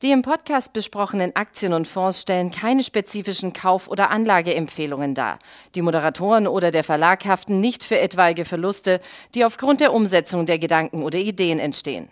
Die im Podcast besprochenen Aktien und Fonds stellen keine spezifischen Kauf- oder Anlageempfehlungen dar. Die Moderatoren oder der Verlag haften nicht für etwaige Verluste, die aufgrund der Umsetzung der Gedanken oder Ideen entstehen.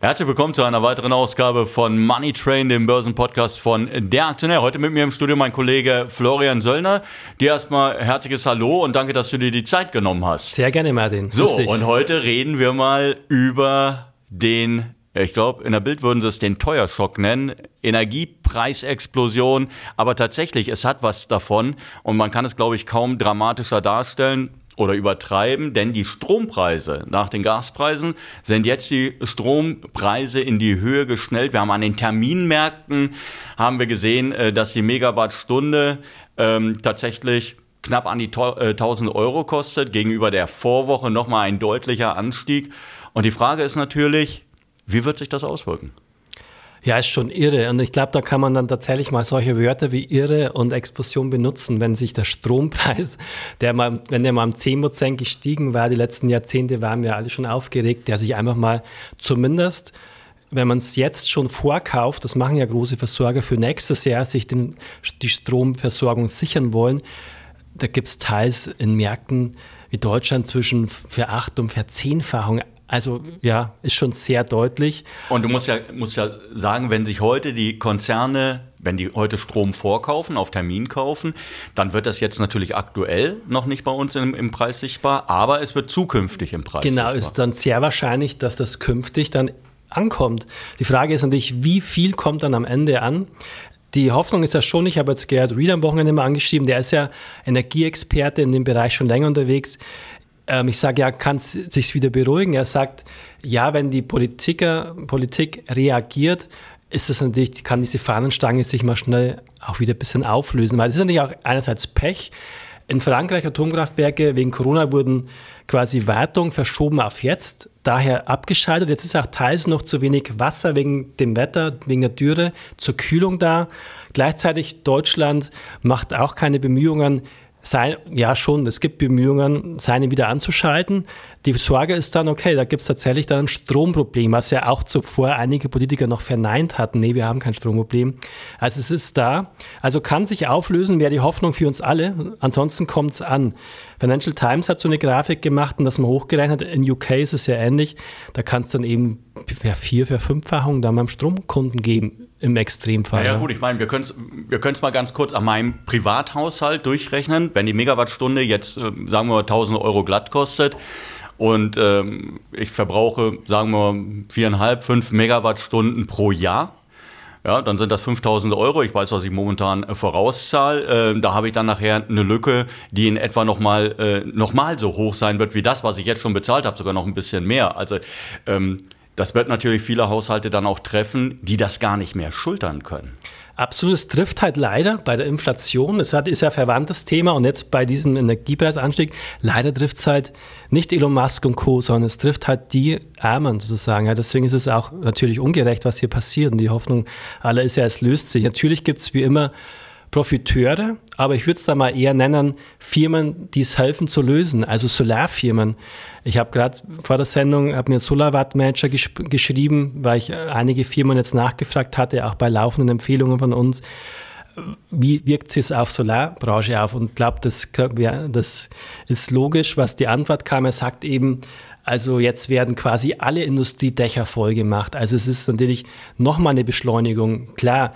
Herzlich willkommen zu einer weiteren Ausgabe von Money Train, dem Börsenpodcast von Der Aktionär. Heute mit mir im Studio mein Kollege Florian Söllner. Dir erstmal herzliches Hallo und danke, dass du dir die Zeit genommen hast. Sehr gerne, Martin. So, und heute reden wir mal über den ich glaube, in der Bild würden sie es den Teuerschock nennen. Energiepreisexplosion. Aber tatsächlich, es hat was davon. Und man kann es, glaube ich, kaum dramatischer darstellen oder übertreiben, denn die Strompreise nach den Gaspreisen sind jetzt die Strompreise in die Höhe geschnellt. Wir haben an den Terminmärkten haben wir gesehen, äh, dass die Megawattstunde ähm, tatsächlich knapp an die 1000 äh, Euro kostet, gegenüber der Vorwoche nochmal ein deutlicher Anstieg. Und die Frage ist natürlich, wie wird sich das auswirken? Ja, ist schon irre. Und ich glaube, da kann man dann tatsächlich mal solche Wörter wie irre und Explosion benutzen, wenn sich der Strompreis, der mal, wenn der mal um 10% gestiegen war, die letzten Jahrzehnte waren wir alle schon aufgeregt, der sich einfach mal zumindest, wenn man es jetzt schon vorkauft, das machen ja große Versorger für nächstes Jahr, sich den, die Stromversorgung sichern wollen, da gibt es teils in Märkten wie Deutschland zwischen Veracht- und Verzehnfachung also ja, ist schon sehr deutlich. Und du musst ja, musst ja sagen, wenn sich heute die Konzerne, wenn die heute Strom vorkaufen, auf Termin kaufen, dann wird das jetzt natürlich aktuell noch nicht bei uns im, im Preis sichtbar, aber es wird zukünftig im Preis genau, sichtbar. Genau, ist dann sehr wahrscheinlich, dass das künftig dann ankommt. Die Frage ist natürlich, wie viel kommt dann am Ende an? Die Hoffnung ist ja schon, ich habe jetzt Gerhard Ried am Wochenende mal angeschrieben, der ist ja Energieexperte in dem Bereich schon länger unterwegs ähm, ich sage ja, kann es sich wieder beruhigen. Er sagt, ja, wenn die Politiker, Politik reagiert, ist es natürlich, kann diese Fahnenstange sich mal schnell auch wieder ein bisschen auflösen, weil es ist natürlich auch einerseits Pech. In Frankreich Atomkraftwerke wegen Corona wurden quasi Wartung verschoben auf jetzt, daher abgeschaltet. Jetzt ist auch teils noch zu wenig Wasser wegen dem Wetter, wegen der Dürre zur Kühlung da. Gleichzeitig Deutschland macht auch keine Bemühungen, sein, ja schon, es gibt Bemühungen, seine wieder anzuschalten. Die Sorge ist dann, okay, da gibt es tatsächlich dann ein Stromproblem, was ja auch zuvor einige Politiker noch verneint hatten. Nee, wir haben kein Stromproblem. Also es ist da. Also kann sich auflösen, wäre die Hoffnung für uns alle. Ansonsten kommt es an. Financial Times hat so eine Grafik gemacht und das mal hochgerechnet. In UK ist es ja ähnlich. Da kann es dann eben vier, für fünffachung dann beim Stromkunden geben im Extremfall. Ja, ja gut, ich meine, wir können es wir mal ganz kurz an meinem Privathaushalt durchrechnen. Wenn die Megawattstunde jetzt, äh, sagen wir, 1000 Euro glatt kostet und ähm, ich verbrauche, sagen wir, viereinhalb, fünf Megawattstunden pro Jahr, ja, dann sind das 5000 Euro. Ich weiß, was ich momentan äh, vorauszahle. Äh, da habe ich dann nachher eine Lücke, die in etwa nochmal äh, noch so hoch sein wird wie das, was ich jetzt schon bezahlt habe, sogar noch ein bisschen mehr. Also ähm, das wird natürlich viele Haushalte dann auch treffen, die das gar nicht mehr schultern können. Absolut, es trifft halt leider bei der Inflation, es ist ja verwandtes Thema und jetzt bei diesem Energiepreisanstieg, leider trifft es halt nicht Elon Musk und Co., sondern es trifft halt die Armen sozusagen. Ja, deswegen ist es auch natürlich ungerecht, was hier passiert und die Hoffnung aller ist ja, es löst sich. Natürlich gibt es wie immer Profiteure, aber ich würde es da mal eher nennen, Firmen, die es helfen zu lösen, also Solarfirmen. Ich habe gerade vor der Sendung hab mir Solarwatt Manager gesch geschrieben, weil ich einige Firmen jetzt nachgefragt hatte, auch bei laufenden Empfehlungen von uns. Wie wirkt es auf Solarbranche auf? Und glaube, das, das ist logisch, was die Antwort kam. Er sagt eben, also jetzt werden quasi alle Industriedächer voll gemacht. Also es ist natürlich nochmal eine Beschleunigung. Klar,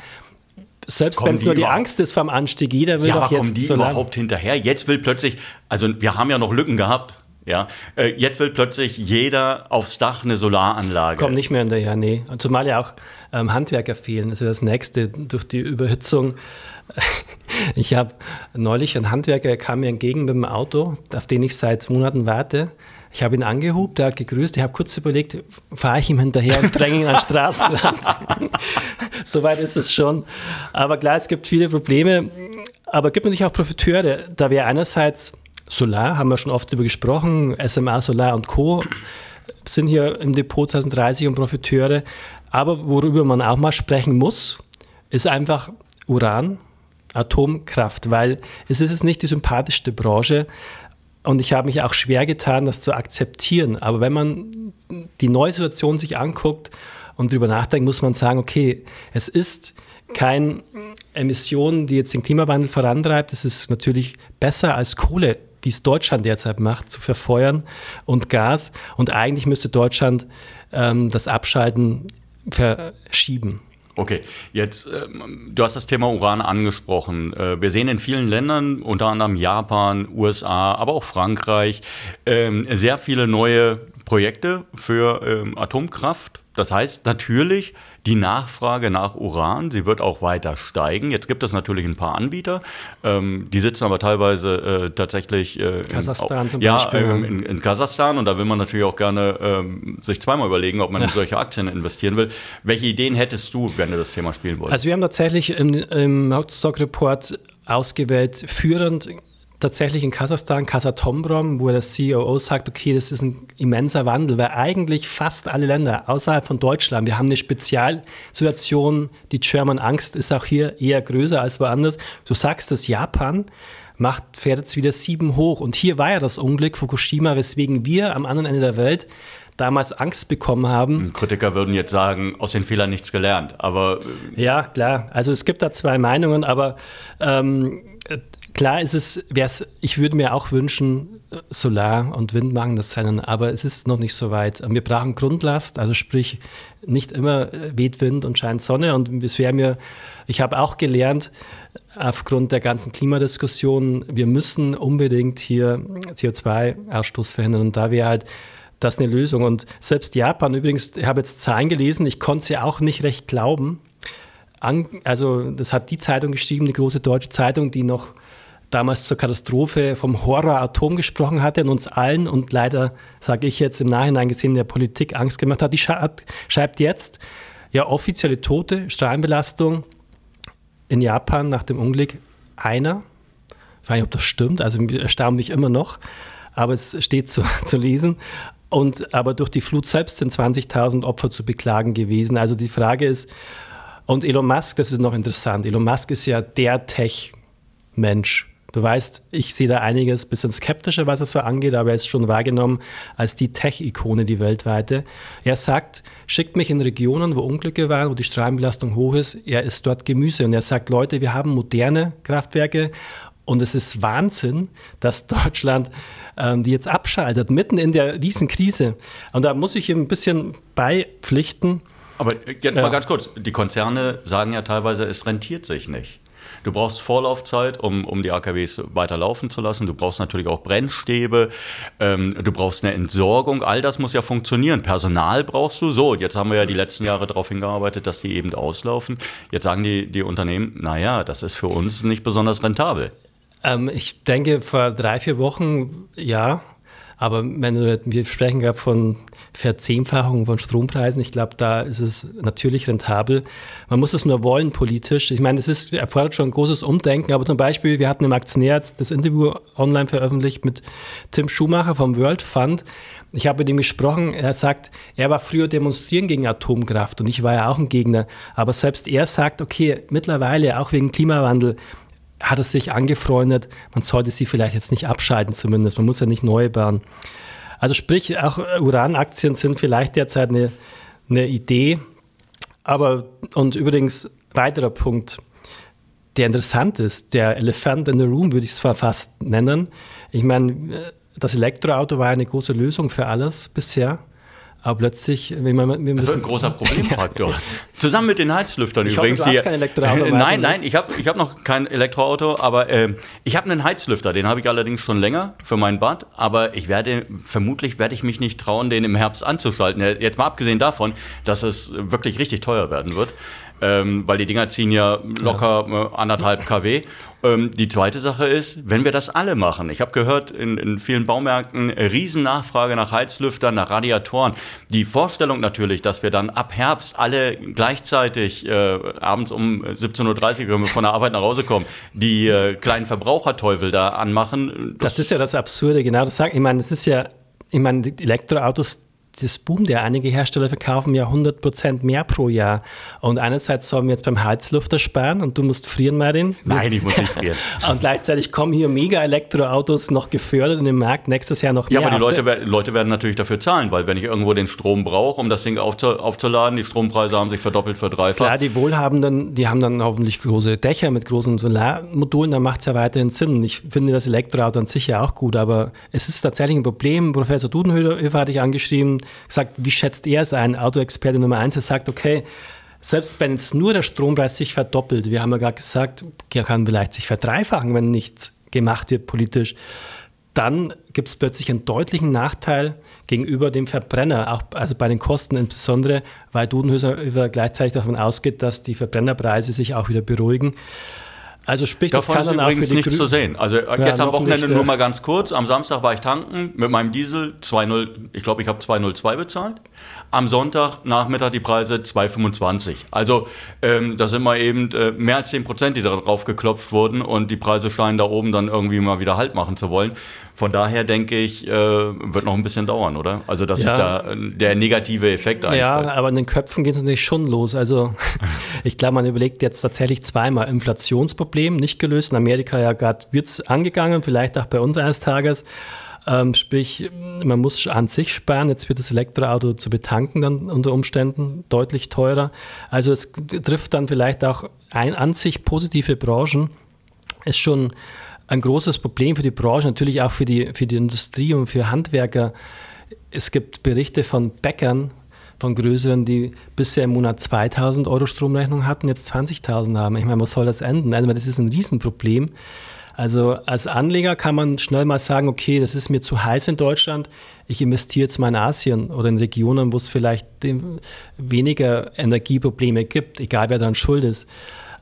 selbst wenn es nur die Angst ist vom Anstieg, jeder will ja, doch aber jetzt kommen die überhaupt hinterher? Jetzt will plötzlich, also wir haben ja noch Lücken gehabt. Ja, äh, jetzt will plötzlich jeder aufs Dach eine Solaranlage. Kommt nicht mehr hinterher, nee. Zumal ja auch ähm, Handwerker fehlen. Das ist das Nächste durch die Überhitzung. Ich habe neulich einen Handwerker, der kam mir entgegen mit dem Auto, auf den ich seit Monaten warte. Ich habe ihn angehobt, er hat gegrüßt. Ich habe kurz überlegt, fahre ich ihm hinterher und dränge ihn an den Straßenrand. Soweit ist es schon. Aber klar, es gibt viele Probleme. Aber es gibt natürlich auch Profiteure. Da wäre einerseits Solar, haben wir schon oft über gesprochen, SMA Solar und Co. sind hier im Depot 2030 und Profiteure. Aber worüber man auch mal sprechen muss, ist einfach Uran, Atomkraft, weil es ist nicht die sympathischste Branche. Und ich habe mich auch schwer getan, das zu akzeptieren. Aber wenn man die neue Situation sich anguckt und drüber nachdenkt, muss man sagen, okay, es ist keine Emission, die jetzt den Klimawandel vorantreibt. Es ist natürlich besser als Kohle, wie es Deutschland derzeit macht, zu verfeuern und Gas. Und eigentlich müsste Deutschland ähm, das Abschalten verschieben. Okay, jetzt, ähm, du hast das Thema Uran angesprochen. Äh, wir sehen in vielen Ländern, unter anderem Japan, USA, aber auch Frankreich, ähm, sehr viele neue Projekte für ähm, Atomkraft. Das heißt natürlich, die Nachfrage nach Uran, sie wird auch weiter steigen. Jetzt gibt es natürlich ein paar Anbieter, ähm, die sitzen aber teilweise äh, tatsächlich äh, Kasachstan in, zum ja, Beispiel. Ähm, in, in, Kasachstan und da will man natürlich auch gerne ähm, sich zweimal überlegen, ob man ja. in solche Aktien investieren will. Welche Ideen hättest du, wenn du das Thema spielen wolltest? Also wir haben tatsächlich im, im Hauptstock Report ausgewählt, führend tatsächlich in Kasachstan, Kasatombrom, wo der CEO sagt, okay, das ist ein immenser Wandel, weil eigentlich fast alle Länder außerhalb von Deutschland, wir haben eine Spezialsituation, die German Angst ist auch hier eher größer als woanders. Du sagst, dass Japan macht, fährt jetzt wieder sieben hoch. Und hier war ja das Unglück Fukushima, weswegen wir am anderen Ende der Welt damals Angst bekommen haben. Kritiker würden jetzt sagen, aus den Fehlern nichts gelernt, aber. Äh, ja, klar. Also es gibt da zwei Meinungen, aber ähm, Klar ist es, wär's, ich würde mir auch wünschen, Solar und Wind machen das Rennen, aber es ist noch nicht so weit. Wir brauchen Grundlast, also sprich, nicht immer weht Wind und scheint Sonne. Und es wäre mir, ich habe auch gelernt, aufgrund der ganzen Klimadiskussion, wir müssen unbedingt hier CO2-Ausstoß verhindern. Und da wäre halt das eine Lösung. Und selbst Japan, übrigens, ich habe jetzt Zahlen gelesen, ich konnte sie auch nicht recht glauben. An, also, das hat die Zeitung geschrieben, die große deutsche Zeitung, die noch damals zur Katastrophe vom Horror Atom gesprochen hatte und uns allen und leider, sage ich jetzt im Nachhinein gesehen, der Politik Angst gemacht hat. Die schreibt jetzt, ja, offizielle Tote, Strahlenbelastung in Japan nach dem Unglück einer. Ich weiß nicht, ob das stimmt, also erstaunt mich immer noch, aber es steht zu, zu lesen. Und, aber durch die Flut selbst sind 20.000 Opfer zu beklagen gewesen. Also die Frage ist, und Elon Musk, das ist noch interessant, Elon Musk ist ja der Tech-Mensch Du weißt, ich sehe da einiges bisschen skeptischer, was es so angeht, aber er ist schon wahrgenommen als die Tech-Ikone, die weltweite. Er sagt, schickt mich in Regionen, wo Unglücke waren, wo die Strahlenbelastung hoch ist. Er ist dort Gemüse und er sagt, Leute, wir haben moderne Kraftwerke und es ist Wahnsinn, dass Deutschland ähm, die jetzt abschaltet, mitten in der Riesenkrise. Und da muss ich ihm ein bisschen beipflichten. Aber jetzt mal ganz kurz, die Konzerne sagen ja teilweise, es rentiert sich nicht. Du brauchst Vorlaufzeit, um, um die AKWs weiter laufen zu lassen. Du brauchst natürlich auch Brennstäbe. Ähm, du brauchst eine Entsorgung. All das muss ja funktionieren. Personal brauchst du. So, jetzt haben wir ja die letzten Jahre darauf hingearbeitet, dass die eben auslaufen. Jetzt sagen die, die Unternehmen, naja, das ist für uns nicht besonders rentabel. Ähm, ich denke, vor drei, vier Wochen, ja, aber wenn wir sprechen ja von Verzehnfachung von Strompreisen, ich glaube, da ist es natürlich rentabel. Man muss es nur wollen politisch. Ich meine, es ist, erfordert schon ein großes Umdenken, aber zum Beispiel, wir hatten im Aktionär das Interview online veröffentlicht mit Tim Schumacher vom World Fund. Ich habe mit ihm gesprochen, er sagt, er war früher demonstrieren gegen Atomkraft und ich war ja auch ein Gegner. Aber selbst er sagt, okay, mittlerweile, auch wegen Klimawandel, hat es sich angefreundet, man sollte sie vielleicht jetzt nicht abschalten zumindest, man muss ja nicht neu bauen. Also sprich, auch Uranaktien sind vielleicht derzeit eine, eine Idee, aber und übrigens weiterer Punkt, der interessant ist, der Elephant in the Room würde ich es fast nennen. Ich meine, das Elektroauto war eine große Lösung für alles bisher. Aber plötzlich, wenn man, wir müssen, das ist ein großer Problemfaktor. Zusammen mit den Heizlüftern ich übrigens. Hoffe, du hast kein Elektroauto. nein, nein, ich habe ich hab noch kein Elektroauto, aber äh, ich habe einen Heizlüfter. Den habe ich allerdings schon länger für mein Bad. Aber ich werde, vermutlich werde ich mich nicht trauen, den im Herbst anzuschalten. Jetzt mal abgesehen davon, dass es wirklich richtig teuer werden wird ähm, weil die Dinger ziehen ja locker ja. Äh, anderthalb kW. Ähm, die zweite Sache ist, wenn wir das alle machen. Ich habe gehört, in, in vielen Baumärkten Riesennachfrage nach Heizlüftern, nach Radiatoren. Die Vorstellung natürlich, dass wir dann ab Herbst alle gleichzeitig äh, abends um 17.30 Uhr, wenn wir von der Arbeit nach Hause kommen, die äh, kleinen Verbraucherteufel da anmachen. Das, ist ja das Absurde, genau das sagen. Ich meine, das ist ja, ich meine, Elektroautos das Boom, der einige Hersteller verkaufen ja 100% mehr pro Jahr. Und einerseits sollen wir jetzt beim Heizlüfter sparen und du musst frieren, Martin. Nein, ich muss nicht frieren. und gleichzeitig kommen hier mega Elektroautos noch gefördert in den Markt, nächstes Jahr noch mehr. Ja, aber die Leute, Leute werden natürlich dafür zahlen, weil wenn ich irgendwo den Strom brauche, um das Ding aufzu aufzuladen, die Strompreise haben sich verdoppelt, verdreifacht. Klar, die Wohlhabenden, die haben dann hoffentlich große Dächer mit großen Solarmodulen, dann macht es ja weiterhin Sinn. Ich finde das Elektroauto an sich ja auch gut, aber es ist tatsächlich ein Problem. Professor Dudenhöfer hatte ich angeschrieben, gesagt, wie schätzt er es ein? Autoexperte Nummer eins, er sagt, okay, selbst wenn jetzt nur der Strompreis sich verdoppelt, wir haben ja gerade gesagt, er kann vielleicht sich verdreifachen, wenn nichts gemacht wird politisch, dann gibt es plötzlich einen deutlichen Nachteil gegenüber dem Verbrenner, auch also bei den Kosten insbesondere, weil Dudenhöfer gleichzeitig davon ausgeht, dass die Verbrennerpreise sich auch wieder beruhigen. Also sprich, Davon das kann dann übrigens auch für nicht Grü zu sehen. Also äh, ja, jetzt am Wochenende nicht, nur mal ganz kurz. Am Samstag war ich tanken mit meinem Diesel 2,0, ich glaube, ich habe 2,02 bezahlt. Am Sonntag Nachmittag die Preise 2,25. Also ähm, das sind mal eben äh, mehr als 10 Prozent, die da drauf geklopft wurden und die Preise scheinen da oben dann irgendwie mal wieder Halt machen zu wollen. Von daher denke ich, äh, wird noch ein bisschen dauern, oder? Also, dass ja. sich da äh, der negative Effekt einstellt. Ja, aber in den Köpfen geht es natürlich schon los. Also, ich glaube, man überlegt jetzt tatsächlich zweimal Inflationsproblem, nicht gelöst. In Amerika ja gerade wird es angegangen, vielleicht auch bei uns eines Tages. Ähm, sprich, man muss an sich sparen. Jetzt wird das Elektroauto zu betanken dann unter Umständen deutlich teurer. Also es trifft dann vielleicht auch ein an sich positive Branchen. Ist schon ein großes Problem für die Branche, natürlich auch für die, für die Industrie und für Handwerker. Es gibt Berichte von Bäckern, von größeren, die bisher im Monat 2000 Euro Stromrechnung hatten, jetzt 20.000 haben. Ich meine, was soll das enden? Also, das ist ein Riesenproblem. Also als Anleger kann man schnell mal sagen, okay, das ist mir zu heiß in Deutschland, ich investiere jetzt mal in Asien oder in Regionen, wo es vielleicht weniger Energieprobleme gibt, egal wer daran schuld ist.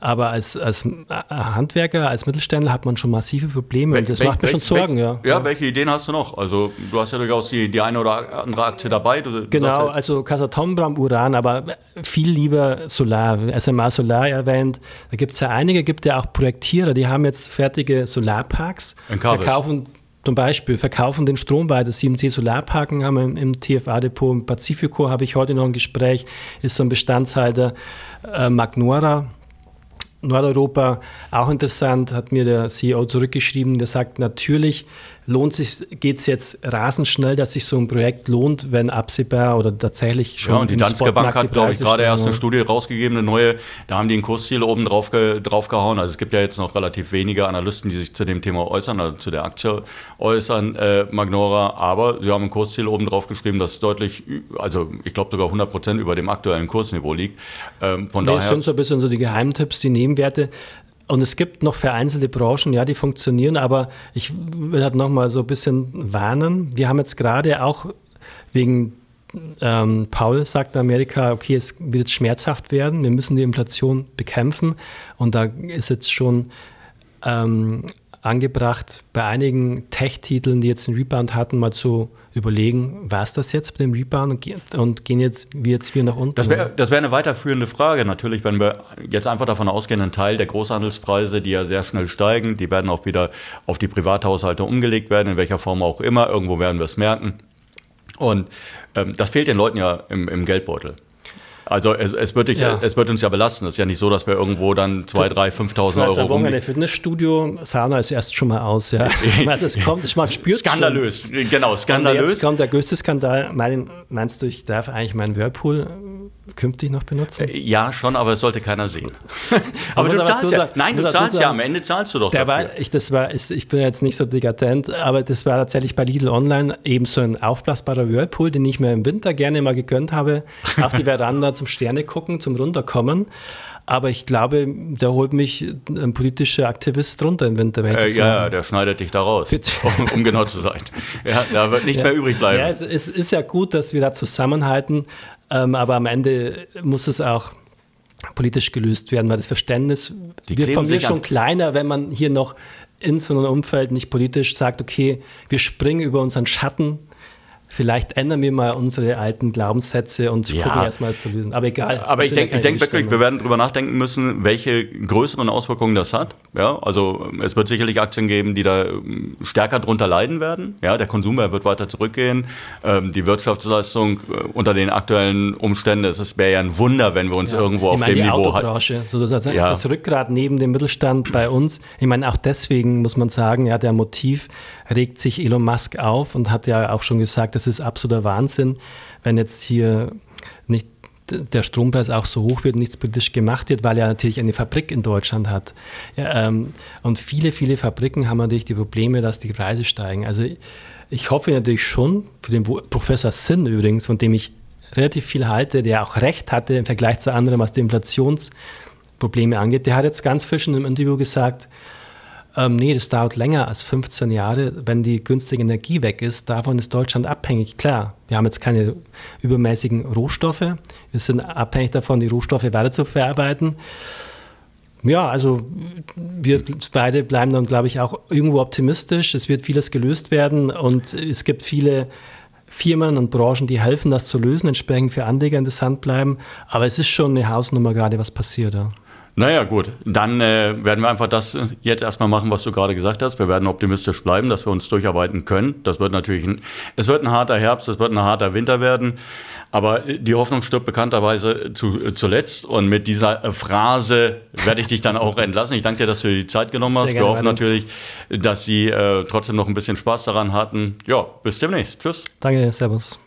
Aber als, als Handwerker, als Mittelständler hat man schon massive Probleme und das wel, macht mir schon Sorgen. Wel, ja. ja, welche Ideen hast du noch? Also du hast ja durchaus die, die eine oder andere Aktie dabei. Du, genau, ja also Kasatombram, Uran, aber viel lieber Solar. SMA Solar erwähnt. Da gibt es ja einige, gibt ja auch Projektierer, die haben jetzt fertige Solarparks, verkaufen zum Beispiel verkaufen den Strom bei der 7C Solarparken haben wir im, im TFA-Depot. Im Pacifico habe ich heute noch ein Gespräch, ist so ein Bestandteil äh, Magnora Nordeuropa auch interessant, hat mir der CEO zurückgeschrieben, der sagt, natürlich lohnt sich, geht es jetzt rasend schnell, dass sich so ein Projekt lohnt, wenn absehbar oder tatsächlich schon. Ja, und die Danske Bank hat, glaube ich, gerade erst eine Studie rausgegeben, eine neue, da haben die ein Kursziel oben drauf, drauf gehauen. Also es gibt ja jetzt noch relativ wenige Analysten, die sich zu dem Thema äußern, also zu der Aktie äußern, äh, Magnora, aber sie haben ein Kursziel oben drauf geschrieben, das deutlich, also ich glaube sogar 100 Prozent über dem aktuellen Kursniveau liegt. Ähm, von nee, daher. Das sind so ein bisschen so die Geheimtipps, die Nebenwerte. Und es gibt noch vereinzelte Branchen, ja, die funktionieren, aber ich will halt noch mal so ein bisschen warnen. Wir haben jetzt gerade auch wegen ähm, Paul sagt Amerika, okay, es wird jetzt schmerzhaft werden, wir müssen die Inflation bekämpfen. Und da ist jetzt schon ähm, angebracht, bei einigen Tech-Titeln, die jetzt einen Rebound hatten, mal zu überlegen, war es das jetzt mit dem Rebound und, gehen jetzt, wir jetzt wieder nach unten? Das wäre wär eine weiterführende Frage natürlich, wenn wir jetzt einfach davon ausgehen, ein Teil der Großhandelspreise, die ja sehr schnell steigen, die werden auch wieder auf die Privathaushalte umgelegt werden, in welcher Form auch immer. Irgendwo werden wir es merken. Und ähm, das fehlt den Leuten ja im, im Geldbeutel. Also es, es, wird dich, ja. es wird uns ja belasten. Es ist ja nicht so, dass wir irgendwo dann 2, 3, 5.000 Euro rum... Ein Fitnessstudio, Sauna ist erst schon mal aus. Ja. also es kommt, man spürt Skandalös, schon. genau, skandalös. Und jetzt kommt der größte Skandal. meinst du, ich darf eigentlich meinen Whirlpool künftig noch benutzen? Äh, ja, schon, aber es sollte keiner sehen. aber du zahlst ja. Sagen, nein, du zahlst ja. Am Ende zahlst du doch dafür. War, ich, das war, ich bin jetzt nicht so dekadent, aber das war tatsächlich bei Lidl Online eben so ein aufblasbarer Whirlpool, den ich mir im Winter gerne mal gegönnt habe, auf die Veranda zum Sterne gucken, zum Runterkommen. Aber ich glaube, da holt mich ein politischer Aktivist runter im Winter. Äh, ja, der schneidet dich da raus, um, um, genau zu sein. Ja, da wird nicht ja. mehr übrig bleiben. Ja, es, es, ist ja gut, dass wir da zusammenhalten, ähm, aber am Ende muss es auch politisch gelöst werden, weil das Verständnis Die wird von mir schon kleiner, wenn man hier noch in so einem Umfeld nicht politisch sagt, okay, wir springen über unseren Schatten vielleicht ändern wir mal unsere alten Glaubenssätze und ja. gucken erstmal es zu lösen. Aber egal. Aber ich denke denk wirklich, wir werden darüber nachdenken müssen, welche größeren Auswirkungen das hat. Ja, also es wird sicherlich Aktien geben, die da ähm, stärker drunter leiden werden. Ja, der Konsum wird weiter zurückgehen. Ähm, die Wirtschaftsleistung äh, unter den aktuellen Umständen, es wäre ja ein Wunder, wenn wir uns ja. irgendwo ich auf meine, dem die Niveau hatten. So das, ja. das Rückgrat neben dem Mittelstand bei uns. Ich meine, auch deswegen muss man sagen, ja, der Motiv regt sich Elon Musk auf und hat ja auch schon gesagt, das ist absoluter Wahnsinn, wenn jetzt hier nicht der Strompreis auch so hoch wird, nichts politisch gemacht wird, weil er natürlich eine Fabrik in Deutschland hat. Ja, ähm, und viele, viele Fabriken haben natürlich die Probleme, dass die Preise steigen. Also ich hoffe natürlich schon, für den Professor Sinn übrigens, von dem ich relativ viel halte, der auch recht hatte im Vergleich zu anderen, was die Inflationsprobleme angeht, der hat jetzt ganz frisch in einem Interview gesagt, ähm, nee, das dauert länger als 15 Jahre. Wenn die günstige Energie weg ist, davon ist Deutschland abhängig. Klar, wir haben jetzt keine übermäßigen Rohstoffe. Wir sind abhängig davon, die Rohstoffe weiter zu verarbeiten. Ja, also wir beide bleiben dann, glaube ich, auch irgendwo optimistisch. Es wird vieles gelöst werden und es gibt viele Firmen und Branchen, die helfen, das zu lösen, entsprechend für Anleger interessant bleiben. Aber es ist schon eine Hausnummer gerade, was passiert da. Naja, gut. Dann äh, werden wir einfach das jetzt erstmal machen, was du gerade gesagt hast. Wir werden optimistisch bleiben, dass wir uns durcharbeiten können. Das wird natürlich ein, es wird ein harter Herbst, es wird ein harter Winter werden. Aber die Hoffnung stirbt bekannterweise zu, zuletzt. Und mit dieser Phrase werde ich dich dann auch entlassen. Ich danke dir, dass du dir die Zeit genommen hast. wir hoffen natürlich, dass Sie äh, trotzdem noch ein bisschen Spaß daran hatten. Ja, bis demnächst. Tschüss. Danke, Servus.